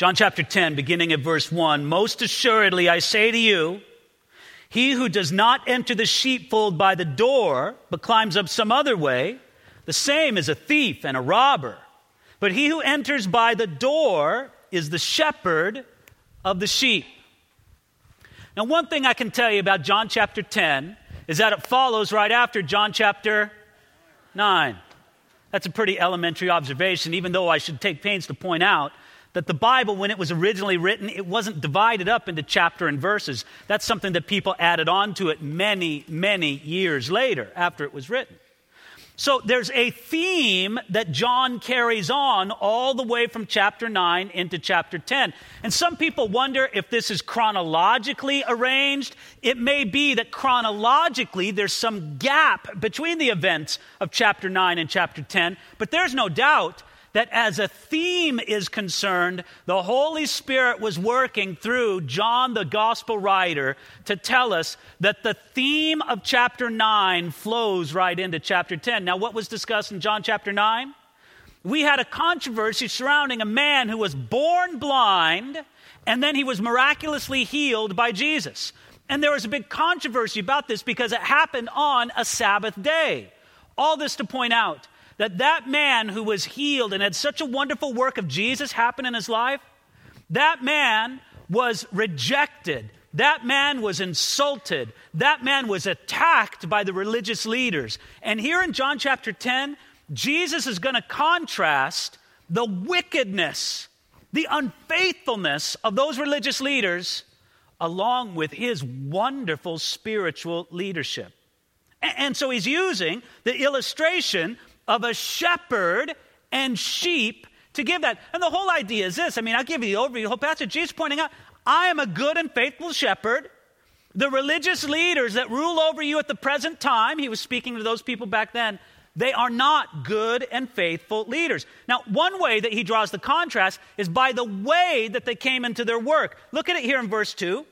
John chapter 10, beginning at verse 1 Most assuredly, I say to you, he who does not enter the sheepfold by the door, but climbs up some other way, the same is a thief and a robber. But he who enters by the door is the shepherd of the sheep. Now, one thing I can tell you about John chapter 10 is that it follows right after John chapter 9. That's a pretty elementary observation, even though I should take pains to point out that the Bible, when it was originally written, it wasn't divided up into chapter and verses. That's something that people added on to it many, many years later after it was written. So there's a theme that John carries on all the way from chapter 9 into chapter 10. And some people wonder if this is chronologically arranged. It may be that chronologically there's some gap between the events of chapter 9 and chapter 10, but there's no doubt that as a theme is concerned, the Holy Spirit was working through John, the gospel writer, to tell us that the theme of chapter 9 flows right into chapter 10. Now, what was discussed in John chapter 9? We had a controversy surrounding a man who was born blind and then he was miraculously healed by Jesus. And there was a big controversy about this because it happened on a Sabbath day. All this to point out that that man who was healed and had such a wonderful work of Jesus happen in his life, that man was rejected. That man was insulted. That man was attacked by the religious leaders. And here in John chapter 10, Jesus is going to contrast the wickedness, the unfaithfulness of those religious leaders along with his wonderful spiritual leadership. And so he's using the illustration of a shepherd and sheep to give that. And the whole idea is this I mean, I'll give you the overview, the whole passage. Jesus pointing out, I am a good and faithful shepherd. The religious leaders that rule over you at the present time, he was speaking to those people back then, they are not good and faithful leaders. Now, one way that he draws the contrast is by the way that they came into their work. Look at it here in verse 2.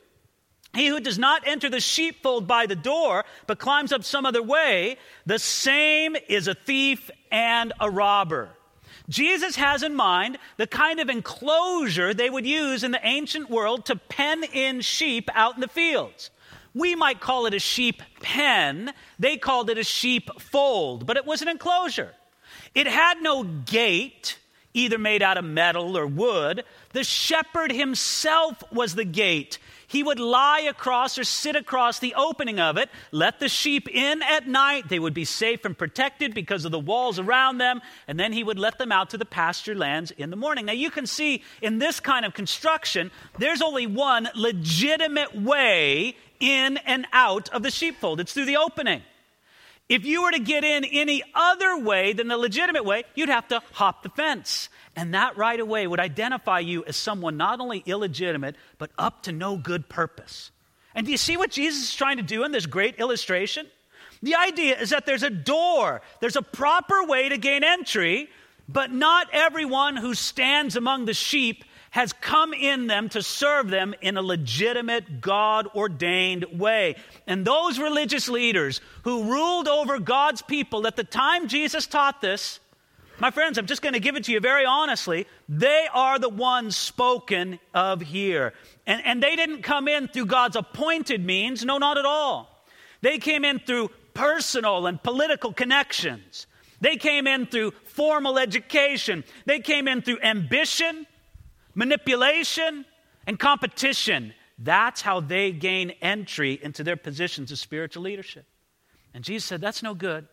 He who does not enter the sheepfold by the door, but climbs up some other way, the same is a thief and a robber. Jesus has in mind the kind of enclosure they would use in the ancient world to pen in sheep out in the fields. We might call it a sheep pen, they called it a sheep fold, but it was an enclosure. It had no gate, either made out of metal or wood. The shepherd himself was the gate he would lie across or sit across the opening of it, let the sheep in at night. They would be safe and protected because of the walls around them, and then he would let them out to the pasture lands in the morning. Now, you can see in this kind of construction, there's only one legitimate way in and out of the sheepfold it's through the opening. If you were to get in any other way than the legitimate way, you'd have to hop the fence. And that right away would identify you as someone not only illegitimate, but up to no good purpose. And do you see what Jesus is trying to do in this great illustration? The idea is that there's a door, there's a proper way to gain entry, but not everyone who stands among the sheep has come in them to serve them in a legitimate, God ordained way. And those religious leaders who ruled over God's people at the time Jesus taught this, my friends, I'm just going to give it to you very honestly. They are the ones spoken of here. And, and they didn't come in through God's appointed means. No, not at all. They came in through personal and political connections. They came in through formal education. They came in through ambition, manipulation, and competition. That's how they gain entry into their positions of spiritual leadership. And Jesus said, That's no good.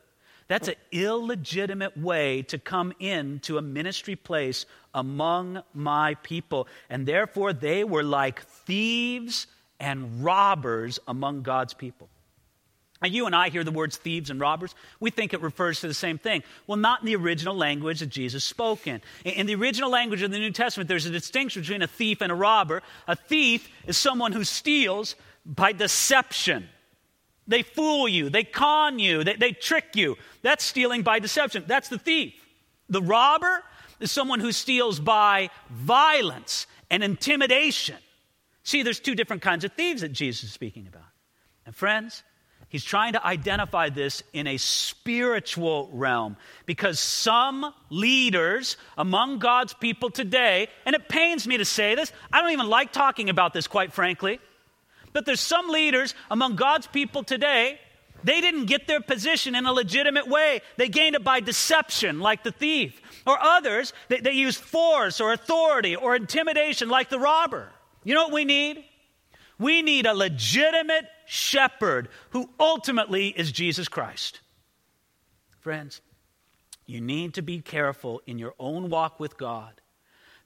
That's an illegitimate way to come into a ministry place among my people. And therefore, they were like thieves and robbers among God's people. Now, you and I hear the words thieves and robbers. We think it refers to the same thing. Well, not in the original language that Jesus spoke in. In the original language of the New Testament, there's a distinction between a thief and a robber. A thief is someone who steals by deception. They fool you, they con you, they, they trick you. That's stealing by deception. That's the thief. The robber is someone who steals by violence and intimidation. See, there's two different kinds of thieves that Jesus is speaking about. And friends, He's trying to identify this in a spiritual realm because some leaders among God's people today, and it pains me to say this, I don't even like talking about this, quite frankly, but there's some leaders among God's people today, they didn't get their position in a legitimate way. They gained it by deception, like the thief. Or others, they, they use force or authority or intimidation, like the robber. You know what we need? We need a legitimate shepherd who ultimately is Jesus Christ. Friends, you need to be careful in your own walk with God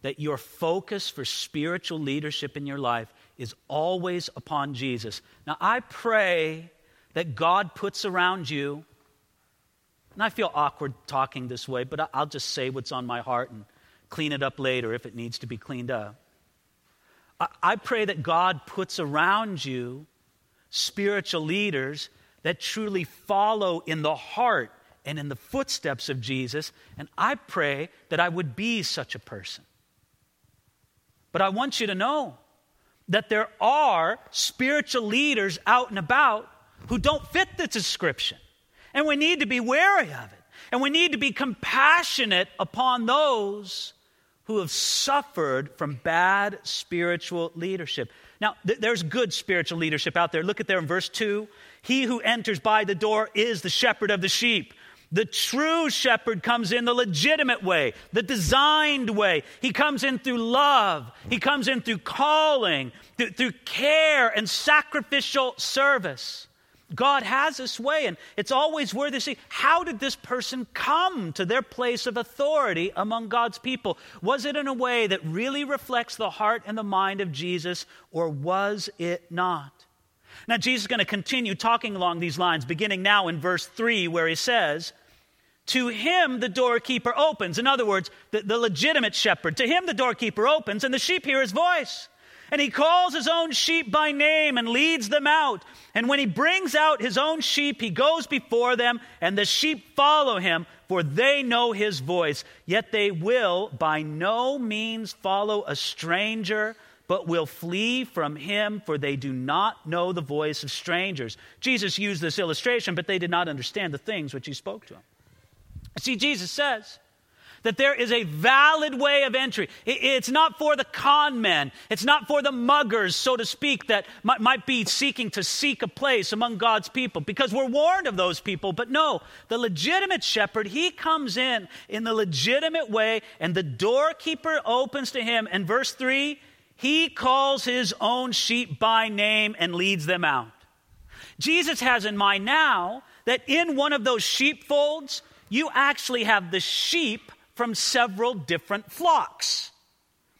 that your focus for spiritual leadership in your life is always upon Jesus. Now, I pray that God puts around you, and I feel awkward talking this way, but I'll just say what's on my heart and clean it up later if it needs to be cleaned up. I pray that God puts around you spiritual leaders that truly follow in the heart and in the footsteps of Jesus. And I pray that I would be such a person. But I want you to know that there are spiritual leaders out and about who don't fit the description. And we need to be wary of it. And we need to be compassionate upon those who have suffered from bad spiritual leadership. Now, th- there's good spiritual leadership out there. Look at there in verse 2. He who enters by the door is the shepherd of the sheep. The true shepherd comes in the legitimate way, the designed way. He comes in through love. He comes in through calling, through, through care and sacrificial service. God has this way, and it's always worth see how did this person come to their place of authority among God's people? Was it in a way that really reflects the heart and the mind of Jesus, or was it not? Now, Jesus is going to continue talking along these lines, beginning now in verse 3, where he says, To him the doorkeeper opens. In other words, the, the legitimate shepherd. To him the doorkeeper opens, and the sheep hear his voice. And he calls his own sheep by name and leads them out. And when he brings out his own sheep, he goes before them, and the sheep follow him, for they know his voice. Yet they will by no means follow a stranger, but will flee from him, for they do not know the voice of strangers. Jesus used this illustration, but they did not understand the things which he spoke to them. See, Jesus says, that there is a valid way of entry. It's not for the con men, it's not for the muggers, so to speak, that might be seeking to seek a place among God's people, because we're warned of those people. But no, the legitimate shepherd, he comes in in the legitimate way, and the doorkeeper opens to him. And verse 3 he calls his own sheep by name and leads them out. Jesus has in mind now that in one of those sheepfolds, you actually have the sheep from several different flocks.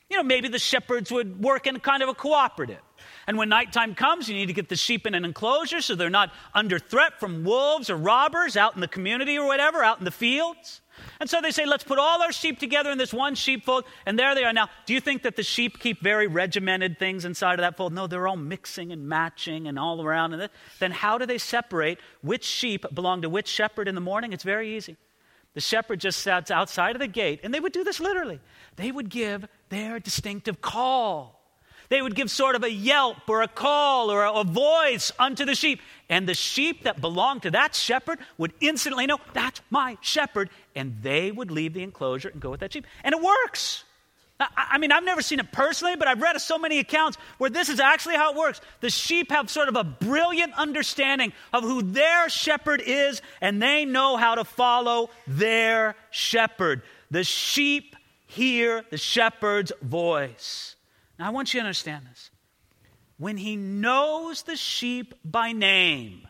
You know, maybe the shepherds would work in kind of a cooperative. And when nighttime comes, you need to get the sheep in an enclosure so they're not under threat from wolves or robbers out in the community or whatever, out in the fields. And so they say, let's put all our sheep together in this one sheepfold, and there they are. Now, do you think that the sheep keep very regimented things inside of that fold? No, they're all mixing and matching and all around. And then how do they separate which sheep belong to which shepherd in the morning? It's very easy. The shepherd just sat outside of the gate, and they would do this literally. They would give their distinctive call. They would give sort of a yelp or a call or a, voice unto the sheep. And the sheep that belonged to that shepherd would instantly know, that's my shepherd. And they would leave the enclosure and go with that sheep. And it works. I mean, I've never seen it personally, but I've read so many accounts where this is actually how it works. The sheep have sort of a brilliant understanding of who their shepherd is, and they know how to follow their shepherd. The sheep hear the shepherd's voice. Now, I want you to understand this. When he knows the sheep by name,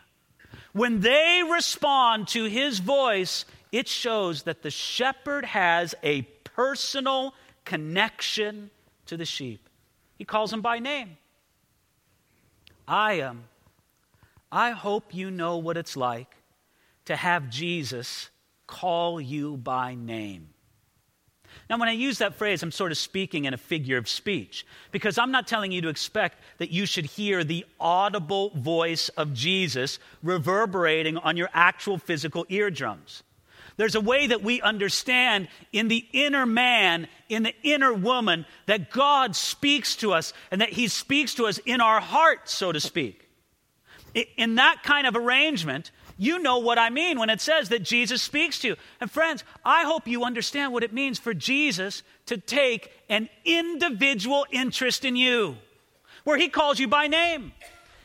when they respond to his voice, it shows that the shepherd has a personal connection to the sheep. He calls them by name. I am. I hope you know what it's like to have Jesus call you by name. Now, when I use that phrase, I'm sort of speaking in a figure of speech because I'm not telling you to expect that you should hear the audible voice of Jesus reverberating on your actual physical eardrums. There's a way that we understand in the inner man, in the inner woman, that God speaks to us and that He speaks to us in our heart, so to speak. In that kind of arrangement, you know what I mean when it says that Jesus speaks to you. And friends, I hope you understand what it means for Jesus to take an individual interest in you, where he calls you by name.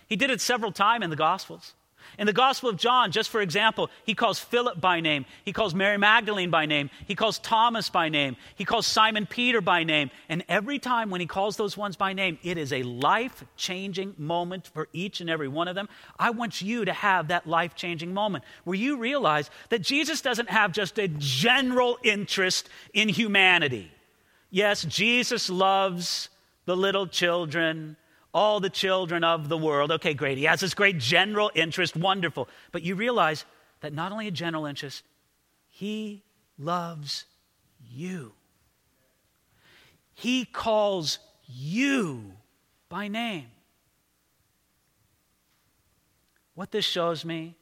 He did it several times in the Gospels. In the Gospel of John, just for example, he calls Philip by name. He calls Mary Magdalene by name. He calls Thomas by name. He calls Simon Peter by name. And every time when he calls those ones by name, it is a life changing moment for each and every one of them. I want you to have that life changing moment where you realize that Jesus doesn't have just a general interest in humanity. Yes, Jesus loves the little children all the children of the world. Okay, great. He has this great general interest. Wonderful. But you realize that not only a general interest, he loves you. He calls you by name. What this shows me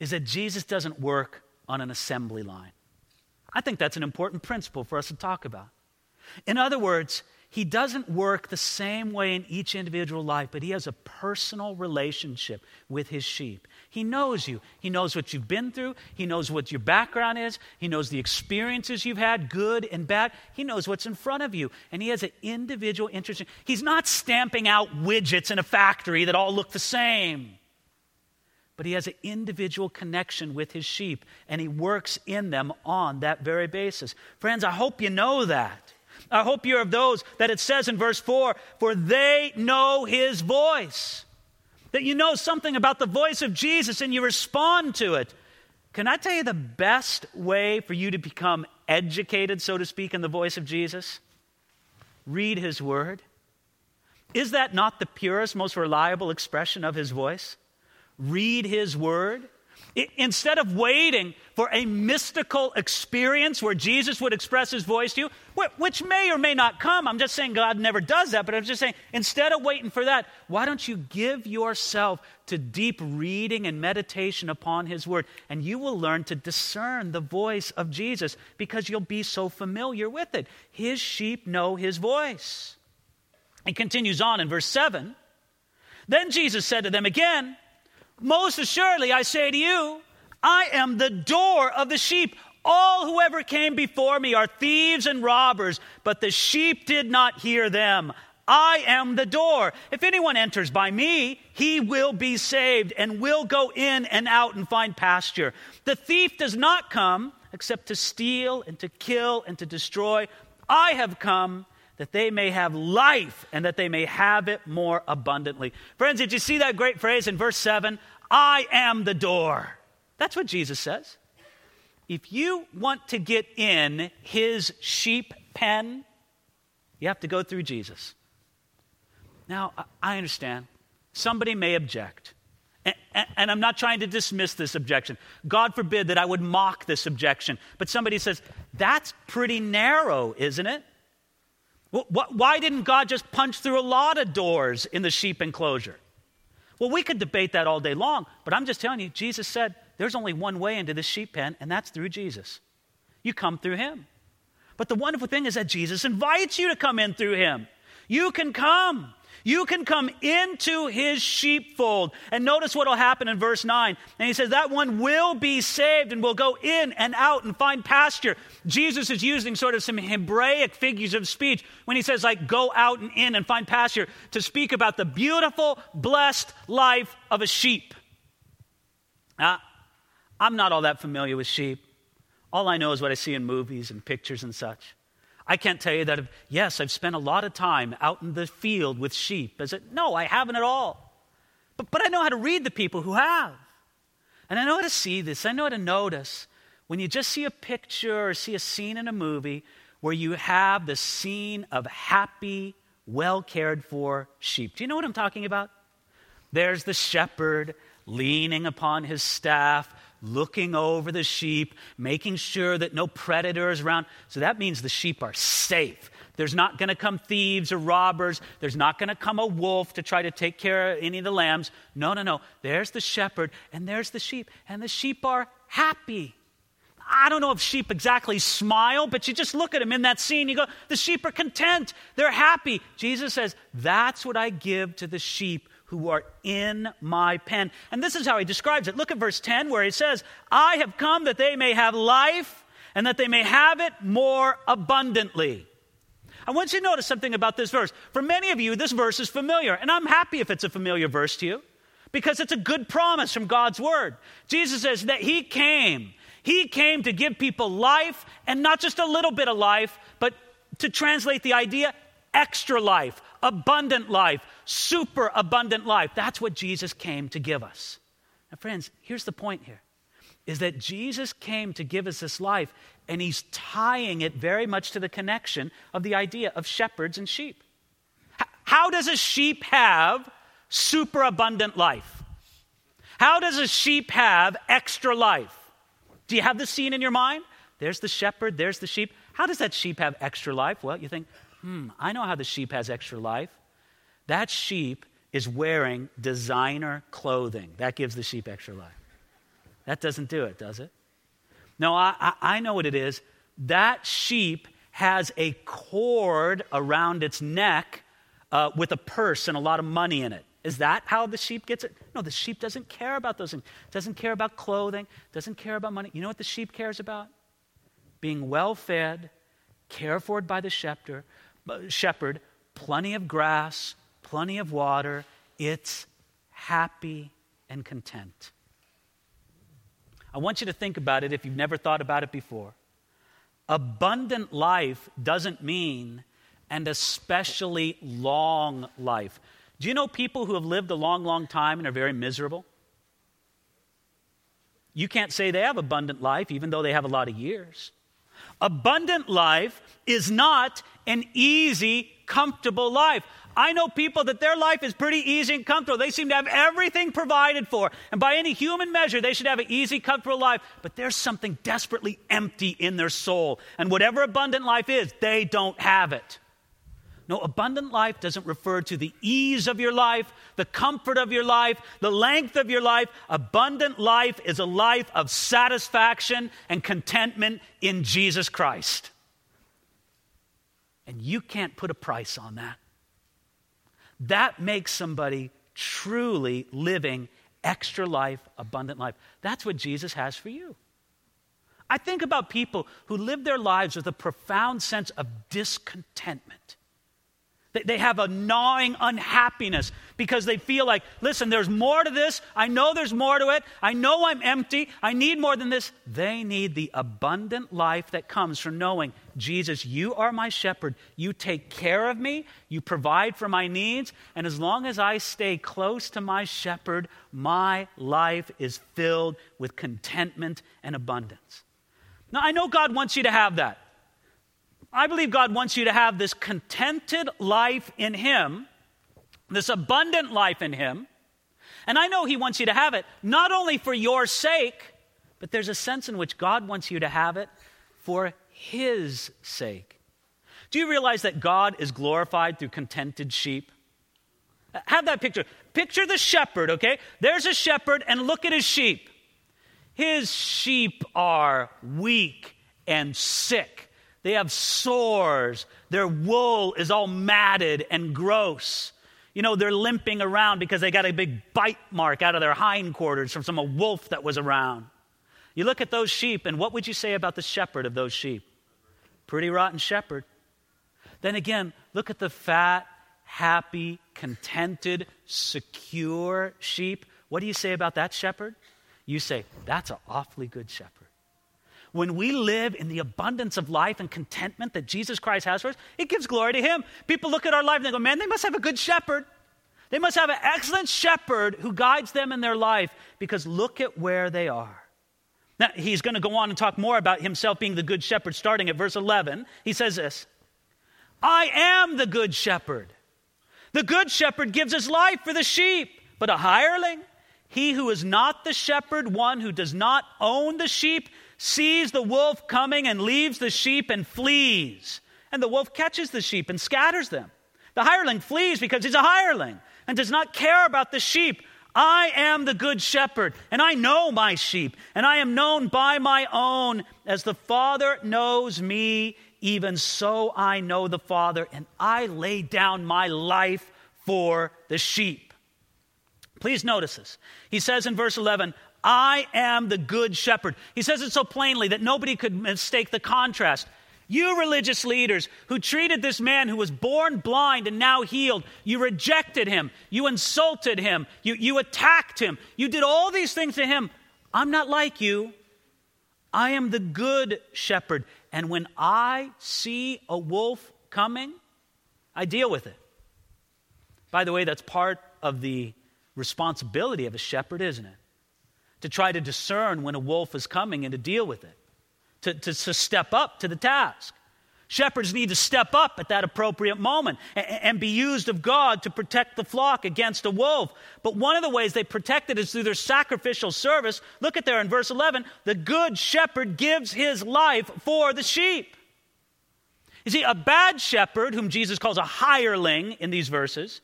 is that Jesus doesn't work on an assembly line. I think that's an important principle for us to talk about. In other words, he doesn't work the same way in each individual life, but he has a personal relationship with his sheep. He knows you. He knows what you've been through. He knows what your background is. He knows the experiences you've had, good and bad. He knows what's in front of you. And he has an individual interest. He's not stamping out widgets in a factory that all look the same. But he has an individual connection with his sheep, and he works in them on that very basis. Friends, I hope you know that. I hope you're of those that it says in verse 4 for they know his voice. That you know something about the voice of Jesus and you respond to it. Can I tell you the best way for you to become educated, so to speak, in the voice of Jesus? Read his word. Is that not the purest, most reliable expression of his voice? Read his word. Instead of waiting for a mystical experience where Jesus would express his voice to you, which may or may not come, I'm just saying God never does that, but I'm just saying instead of waiting for that, why don't you give yourself to deep reading and meditation upon his word? And you will learn to discern the voice of Jesus because you'll be so familiar with it. His sheep know his voice. He continues on in verse 7. Then Jesus said to them again, most assuredly, I say to you, I am the door of the sheep. All who ever came before me are thieves and robbers, but the sheep did not hear them. I am the door. If anyone enters by me, he will be saved and will go in and out and find pasture. The thief does not come except to steal and to kill and to destroy. I have come that they may have life and that they may have it more abundantly. Friends, did you see that great phrase in verse 7? I am the door. That's what Jesus says. If you want to get in his sheep pen, you have to go through Jesus. Now, I understand. Somebody may object. And, I'm not trying to dismiss this objection. God forbid that I would mock this objection. But somebody says, that's pretty narrow, isn't it? Why didn't God just punch through a lot of doors in the sheep enclosure? Well, we could debate that all day long, but I'm just telling you, Jesus said there's only one way into this sheep pen, and that's through Jesus. You come through him. But the wonderful thing is that Jesus invites you to come in through him. You can come. You can come into his sheepfold. And notice what will happen in verse 9. And he says, That one will be saved and will go in and out and find pasture. Jesus is using sort of some Hebraic figures of speech when he says, like, go out and in and find pasture to speak about the beautiful, blessed life of a sheep. Now, I'm not all that familiar with sheep. All I know is what I see in movies and pictures and such. I can't tell you that, yes, I've spent a lot of time out in the field with sheep. I said, No, I haven't at all. But, but I know how to read the people who have. And I know how to see this. I know how to notice when you just see a picture or see a scene in a movie where you have the scene of happy, well cared for sheep. Do you know what I'm talking about? There's the shepherd leaning upon his staff, looking over the sheep, making sure that no predator is around. So that means the sheep are safe. There's not going to come thieves or robbers. There's not going to come a wolf to try to take care of any of the lambs. No, no, no. There's the shepherd and there's the sheep, and the sheep are happy. I don't know if sheep exactly smile, but you just look at them in that scene. You go, the sheep are content. They're happy. Jesus says, That's what I give to the sheep who are in my pen. And this is how he describes it. Look at verse 10 where he says, I have come that they may have life and that they may have it more abundantly. I want you to notice something about this verse. For many of you, this verse is familiar, and I'm happy if it's a familiar verse to you because it's a good promise from God's word. Jesus says that He came. He came to give people life, and not just a little bit of life, but to translate the idea, extra life, abundant life, super abundant life. That's what Jesus came to give us. Now, friends, here's the point here is that Jesus came to give us this life, and he's tying it very much to the connection of the idea of shepherds and sheep. How does a sheep have super abundant life? How does a sheep have extra life? Do you have the scene in your mind? There's the shepherd, there's the sheep. How does that sheep have extra life? Well, you think, hmm, I know how the sheep has extra life. That sheep is wearing designer clothing. That gives the sheep extra life. That doesn't do it, does it? No, I, I, I know what it is. That sheep has a cord around its neck uh, with a purse and a lot of money in it. Is that how the sheep gets it? No, the sheep doesn't care about those things. Doesn't care about clothing, doesn't care about money. You know what the sheep cares about? Being well fed, cared for by the shepherd, shepherd, plenty of grass, plenty of water. It's happy and content. I want you to think about it if you've never thought about it before. Abundant life doesn't mean an especially long life. Do you know people who have lived a long, long time and are very miserable? You can't say they have abundant life even though they have a lot of years. Abundant life is not an easy, comfortable life. I know people that their life is pretty easy and comfortable. They seem to have everything provided for. And by any human measure, they should have an easy, comfortable life. But there's something desperately empty in their soul. And whatever abundant life is, they don't have it. No, abundant life doesn't refer to the ease of your life, the comfort of your life, the length of your life. Abundant life is a life of satisfaction and contentment in Jesus Christ. And you can't put a price on that. That makes somebody truly living extra life, abundant life. That's what Jesus has for you. I think about people who live their lives with a profound sense of discontentment. They have a gnawing unhappiness because they feel like, listen, there's more to this. I know there's more to it. I know I'm empty. I need more than this. They need the abundant life that comes from knowing, Jesus, you are my shepherd. You take care of me. You provide for my needs. And as long as I stay close to my shepherd, my life is filled with contentment and abundance. Now, I know God wants you to have that. I believe God wants you to have this contented life in Him, this abundant life in Him. And I know He wants you to have it not only for your sake, but there's a sense in which God wants you to have it for His sake. Do you realize that God is glorified through contented sheep? Have that picture. Picture the shepherd, okay? There's a shepherd, and look at his sheep. His sheep are weak and sick. They have sores. Their wool is all matted and gross. You know, they're limping around because they got a big bite mark out of their hindquarters from some wolf that was around. You look at those sheep, and what would you say about the shepherd of those sheep? Pretty rotten shepherd. Then again, look at the fat, happy, contented, secure sheep. What do you say about that shepherd? You say, that's an awfully good shepherd. When we live in the abundance of life and contentment that Jesus Christ has for us, it gives glory to Him. People look at our life and they go, man, they must have a good shepherd. They must have an excellent shepherd who guides them in their life because look at where they are. Now, he's going to go on and talk more about himself being the good shepherd, starting at verse 11. He says this I am the good shepherd. The good shepherd gives his life for the sheep, but a hireling, he who is not the shepherd, one who does not own the sheep, sees the wolf coming and leaves the sheep and flees. And the wolf catches the sheep and scatters them. The hireling flees because he's a hireling and does not care about the sheep. I am the good shepherd, and I know my sheep, and I am known by my own. As the Father knows me, even so I know the Father, and I lay down my life for the sheep. Please notice this. He says in verse 11, I am the good shepherd. He says it so plainly that nobody could mistake the contrast. You religious leaders who treated this man who was born blind and now healed, you rejected him, you insulted him, you, you attacked him, you did all these things to him. I'm not like you. I am the good shepherd. And when I see a wolf coming, I deal with it. By the way, that's part of the responsibility of a shepherd, isn't it? To try to discern when a wolf is coming and to deal with it, to, to, to step up to the task. Shepherds need to step up at that appropriate moment and, and, be used of God to protect the flock against a wolf. But one of the ways they protect it is through their sacrificial service. Look at there in verse 11 the good shepherd gives his life for the sheep. You see, a bad shepherd, whom Jesus calls a hireling in these verses,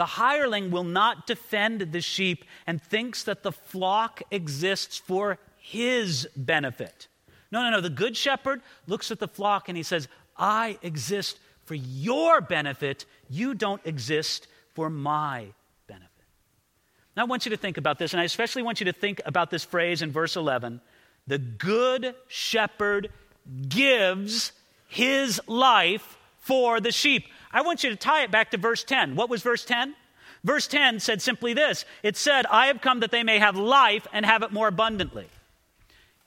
the hireling will not defend the sheep and thinks that the flock exists for his benefit. No, no, no. The good shepherd looks at the flock and he says, I exist for your benefit. You don't exist for my benefit. Now, I want you to think about this, and I especially want you to think about this phrase in verse 11 the good shepherd gives his life for the sheep. I want you to tie it back to verse 10. What was verse 10? Verse 10 said simply this it said, I have come that they may have life and have it more abundantly.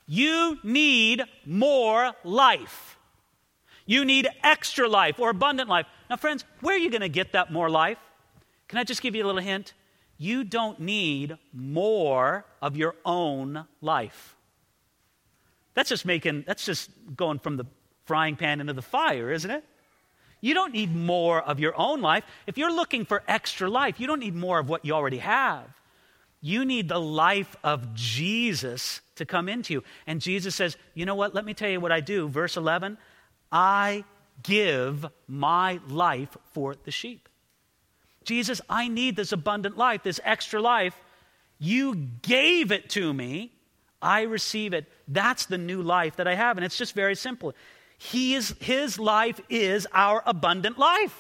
You need more life. You need extra life or abundant life. Now, friends, where are you going to get that more life? Can I just give you a little hint? You don't need more of your own life. That's just making, that's just going from the frying pan into the fire, isn't it? You don't need more of your own life. If you're looking for extra life, you don't need more of what you already have. You need the life of Jesus to come into you. And Jesus says, You know what? Let me tell you what I do. Verse 11 I give my life for the sheep. Jesus, I need this abundant life, this extra life. You gave it to me. I receive it. That's the new life that I have. And it's just very simple. He is, his life is our abundant life.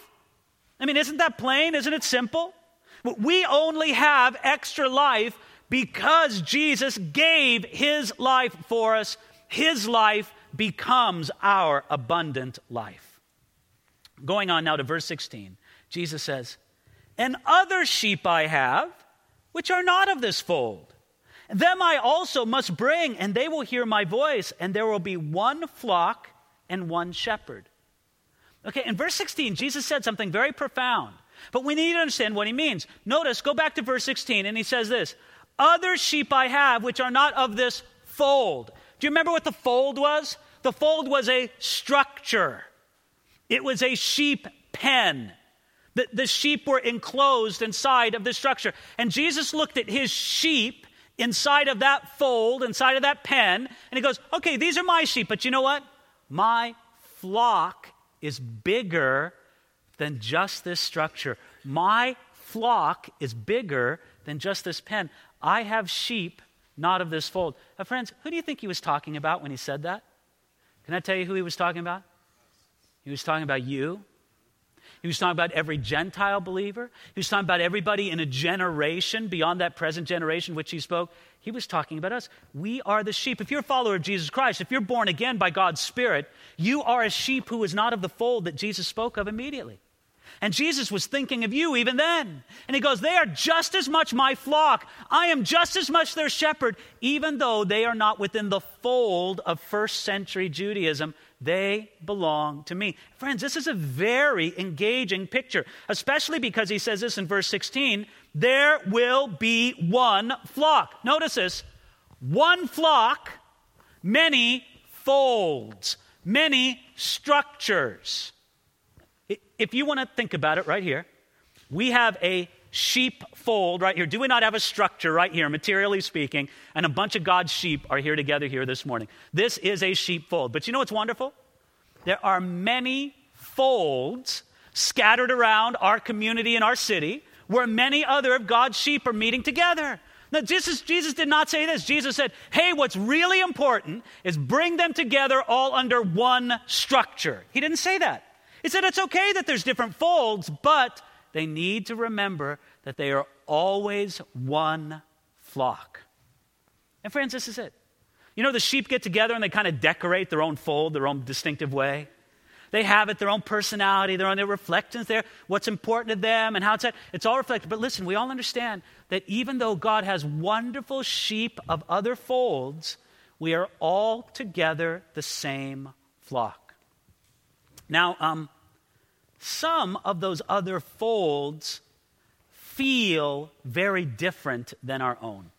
I mean, isn't that plain? Isn't it simple? We only have extra life because Jesus gave his life for us. His life becomes our abundant life. Going on now to verse 16, Jesus says, And other sheep I have, which are not of this fold. Them I also must bring, and they will hear my voice, and there will be one flock and one shepherd. Okay, in verse 16, Jesus said something very profound, but we need to understand what he means. Notice, go back to verse 16, and he says this Other sheep I have which are not of this fold. Do you remember what the fold was? The fold was a structure, it was a sheep pen. The, the sheep were enclosed inside of the structure. And Jesus looked at his sheep inside of that fold, inside of that pen, and he goes, Okay, these are my sheep, but you know what? My flock is bigger than just this structure. My flock is bigger than just this pen. I have sheep not of this fold. Now, friends, who do you think he was talking about when he said that? Can I tell you who he was talking about? He was talking about you. He was talking about every Gentile believer. He was talking about everybody in a generation beyond that present generation which he spoke. He was talking about us. We are the sheep. If you're a follower of Jesus Christ, if you're born again by God's Spirit, you are a sheep who is not of the fold that Jesus spoke of immediately. And Jesus was thinking of you even then. And he goes, They are just as much my flock. I am just as much their shepherd, even though they are not within the fold of first century Judaism. They belong to me. Friends, this is a very engaging picture, especially because he says this in verse 16 there will be one flock. Notice this one flock, many folds, many structures. If you want to think about it right here, we have a sheep fold right here. Do we not have a structure right here, materially speaking? And a bunch of God's sheep are here together here this morning. This is a sheep fold. But you know what's wonderful? There are many folds scattered around our community and our city where many other of God's sheep are meeting together. Now, Jesus, Jesus did not say this. Jesus said, hey, what's really important is bring them together all under one structure. He didn't say that. He said it's okay that there's different folds, but they need to remember that they are always one flock. And friends, this is it. You know, the sheep get together and they kind of decorate their own fold, their own distinctive way. They have it, their own personality, their own their reflections there, what's important to them and how it's it's all reflected. But listen, we all understand that even though God has wonderful sheep of other folds, we are all together the same flock. Now, um, some of those other folds feel very different than our own.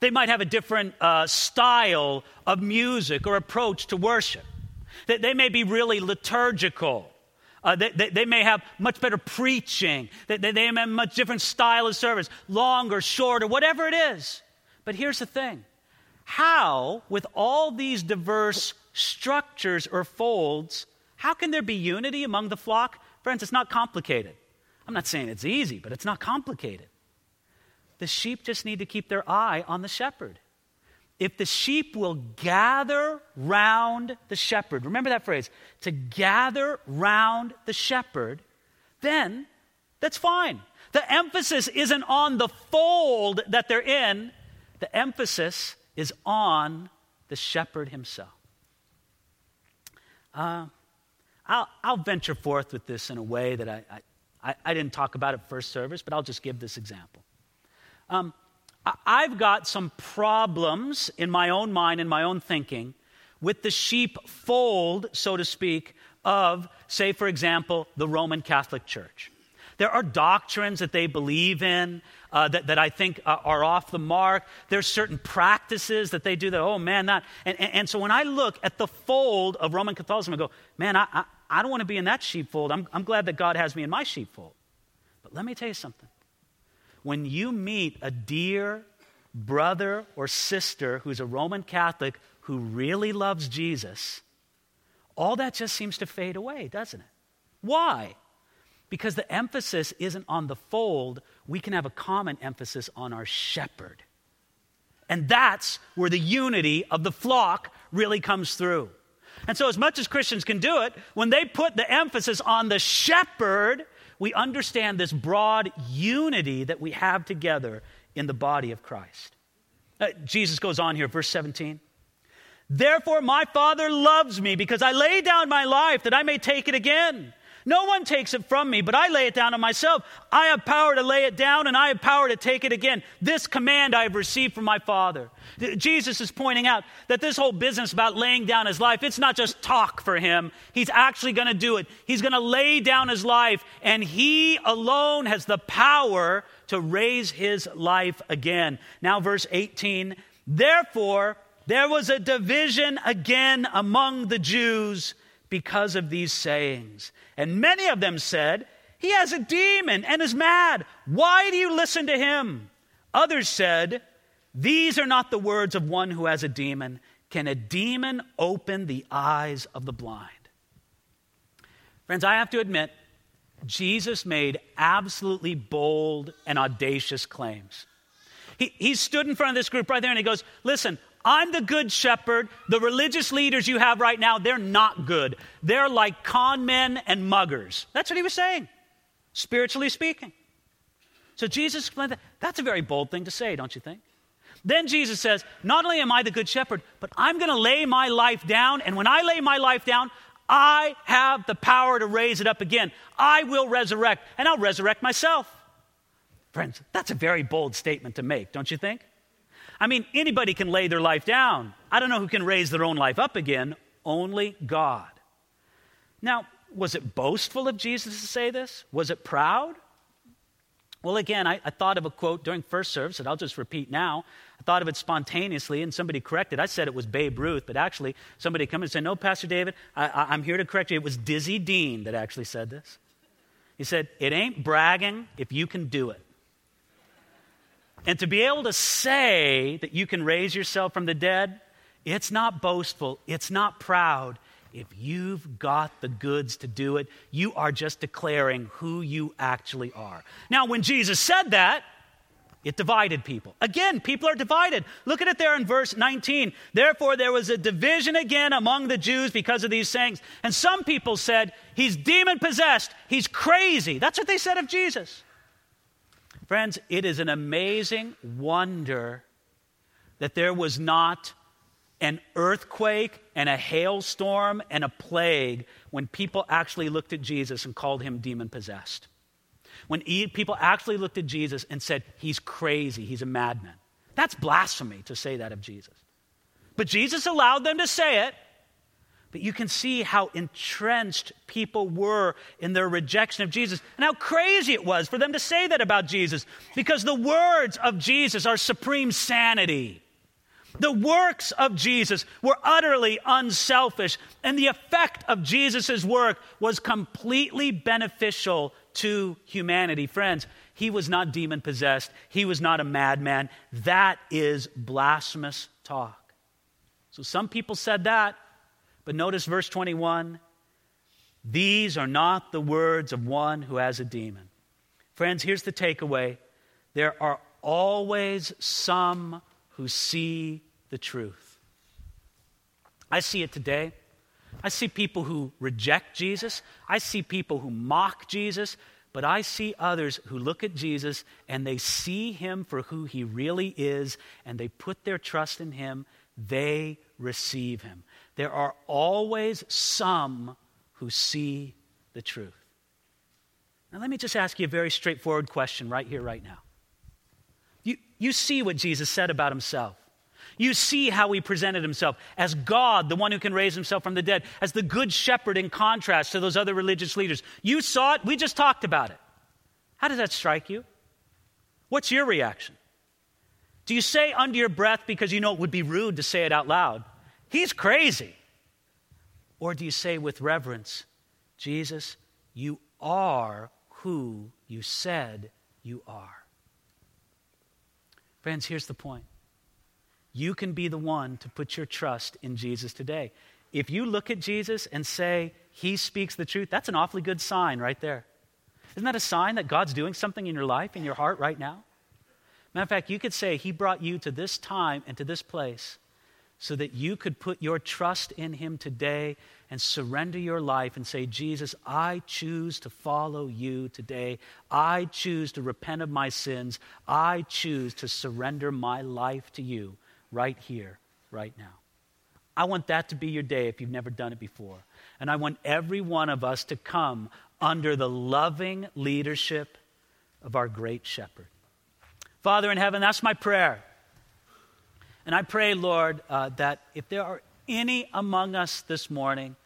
They might have a different uh, style of music or approach to worship. They, they may be really liturgical. Uh, they, they, they, may have much better preaching. They, they, they may have a much different style of service, long or short or whatever it is. But here's the thing how, with all these diverse structures or folds, how can there be unity among the flock? Friends, it's not complicated. I'm not saying it's easy, but it's not complicated. The sheep just need to keep their eye on the shepherd if the sheep will gather round the shepherd, remember that phrase, to gather round the shepherd, then that's fine. The emphasis isn't on the fold that they're in, the emphasis is on the shepherd himself. Uh, I'll, I'll, venture forth with this in a way that I, I, I, didn't talk about at first service, but I'll just give this example. Um, I've got some problems in my own mind and my own thinking with the sheep fold, so to speak, of, say, for example, the Roman Catholic Church. There are doctrines that they believe in uh, that, that I think uh, are off the mark. There's certain practices that they do that, oh man, that. And, and, and so when I look at the fold of Roman Catholicism, I go, man, I, I, I don't want to be in that sheepfold. I'm, I'm glad that God has me in my sheepfold. But let me tell you something when you meet a dear brother or sister who's a Roman Catholic who really loves Jesus, all that just seems to fade away, doesn't it? Why? Because the emphasis isn't on the fold, we can have a common emphasis on our shepherd. And that's where the unity of the flock really comes through. And so, as much as Christians can do it, when they put the emphasis on the shepherd, we understand this broad unity that we have together in the body of Christ. Uh, Jesus goes on here, verse 17. Therefore, my Father loves me because I lay down my life that I may take it again. No one takes it from me, but I lay it down on myself. I have power to lay it down and I have power to take it again. This command I have received from my Father. Jesus is pointing out that this whole business about laying down his life, it's not just talk for him. He's actually going to do it. He's going to lay down his life, and he alone has the power to raise his life again. Now, verse 18 Therefore, there was a division again among the Jews because of these sayings. And many of them said, He has a demon and is mad. Why do you listen to him? Others said, These are not the words of one who has a demon. Can a demon open the eyes of the blind? Friends, I have to admit, Jesus made absolutely bold and audacious claims. He, he stood in front of this group right there and he goes, Listen, I'm the good shepherd. The religious leaders you have right now, they're not good. They're like con men and muggers. That's what he was saying, spiritually speaking. So Jesus explained that. That's a very bold thing to say, don't you think? Then Jesus says, Not only am I the good shepherd, but I'm going to lay my life down. And when I lay my life down, I have the power to raise it up again. I will resurrect, and I'll resurrect myself. Friends, that's a very bold statement to make, don't you think? I mean, anybody can lay their life down. I don't know who can raise their own life up again, only God. Now, was it boastful of Jesus to say this? Was it proud? Well, again, I, I, thought of a quote during first service that I'll just repeat now. I thought of it spontaneously, and somebody corrected. I said it was Babe Ruth, but actually, somebody come and said, No, Pastor David, I, am here to correct you. It was Dizzy Dean that actually said this. He said, It ain't bragging if you can do it. And to be able to say that you can raise yourself from the dead, it's not boastful, it's not proud. If you've got the goods to do it, you are just declaring who you actually are. Now, when Jesus said that, it divided people. Again, people are divided. Look at it there in verse 19. Therefore, there was a division again among the Jews because of these sayings. And some people said, He's demon possessed. He's crazy. That's what they said of Jesus. Friends, it is an amazing wonder that there was not an earthquake and a hailstorm and a plague when people actually looked at Jesus and called him demon possessed. When people actually looked at Jesus and said, He's crazy, he's a madman. That's blasphemy to say that of Jesus. But Jesus allowed them to say it. But you can see how entrenched people were in their rejection of Jesus and how crazy it was for them to say that about Jesus because the words of Jesus are supreme sanity. The works of Jesus were utterly unselfish, and the effect of Jesus' work was completely beneficial to humanity. Friends, he was not demon possessed, he was not a madman. That is blasphemous talk. So some people said that, but notice verse 21 these are not the words of one who has a demon. Friends, here's the takeaway there are always some who see the truth. I see it today. I see people who reject Jesus. I see people who mock Jesus. But I see others who look at Jesus and they see him for who he really is and they put their trust in him. They receive him. There are always some who see the truth. Now, let me just ask you a very straightforward question right here, right now. You, you see what Jesus said about himself. You see how he presented himself as God, the one who can raise himself from the dead, as the good shepherd in contrast to those other religious leaders. You saw it, we just talked about it. How does that strike you? What's your reaction? Do you say under your breath because you know it would be rude to say it out loud, He's crazy? Or do you say with reverence, Jesus, you are who you said you are? Friends, here's the point you can be the one to put your trust in Jesus today. If you look at Jesus and say, He speaks the truth, that's an awfully good sign right there. Isn't that a sign that God's doing something in your life, in your heart right now? Matter of fact, you could say, He brought you to this time and to this place so that you could put your trust in Him today and surrender your life and say, Jesus, I choose to follow you today. I choose to repent of my sins. I choose to surrender my life to you right here, right now. I want that to be your day if you've never done it before. And I want every one of us to come under the loving leadership of our great shepherd. Father in heaven, that's my prayer. And I pray, Lord, uh, that if there are any among us this morning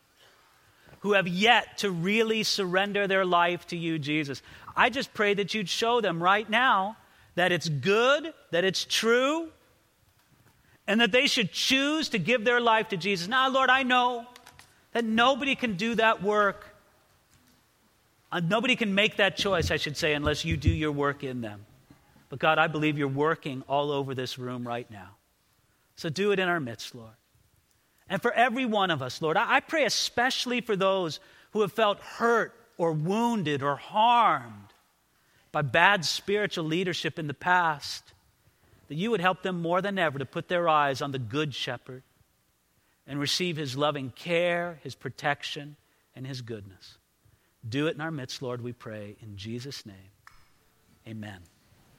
who have yet to really surrender their life to you, Jesus, I just pray that you'd show them right now that it's good, that it's true, and that they should choose to give their life to Jesus. Now, Lord, I know that nobody can do that work. Uh, nobody can make that choice, I should say, unless you do your work in them. But God, I believe you're working all over this room right now. So do it in our midst, Lord. And for every one of us, Lord, I, pray especially for those who have felt hurt or wounded or harmed by bad spiritual leadership in the past that you would help them more than ever to put their eyes on the Good Shepherd and receive his loving care, his protection, and his goodness. Do it in our midst, Lord, we pray. In Jesus' name, amen.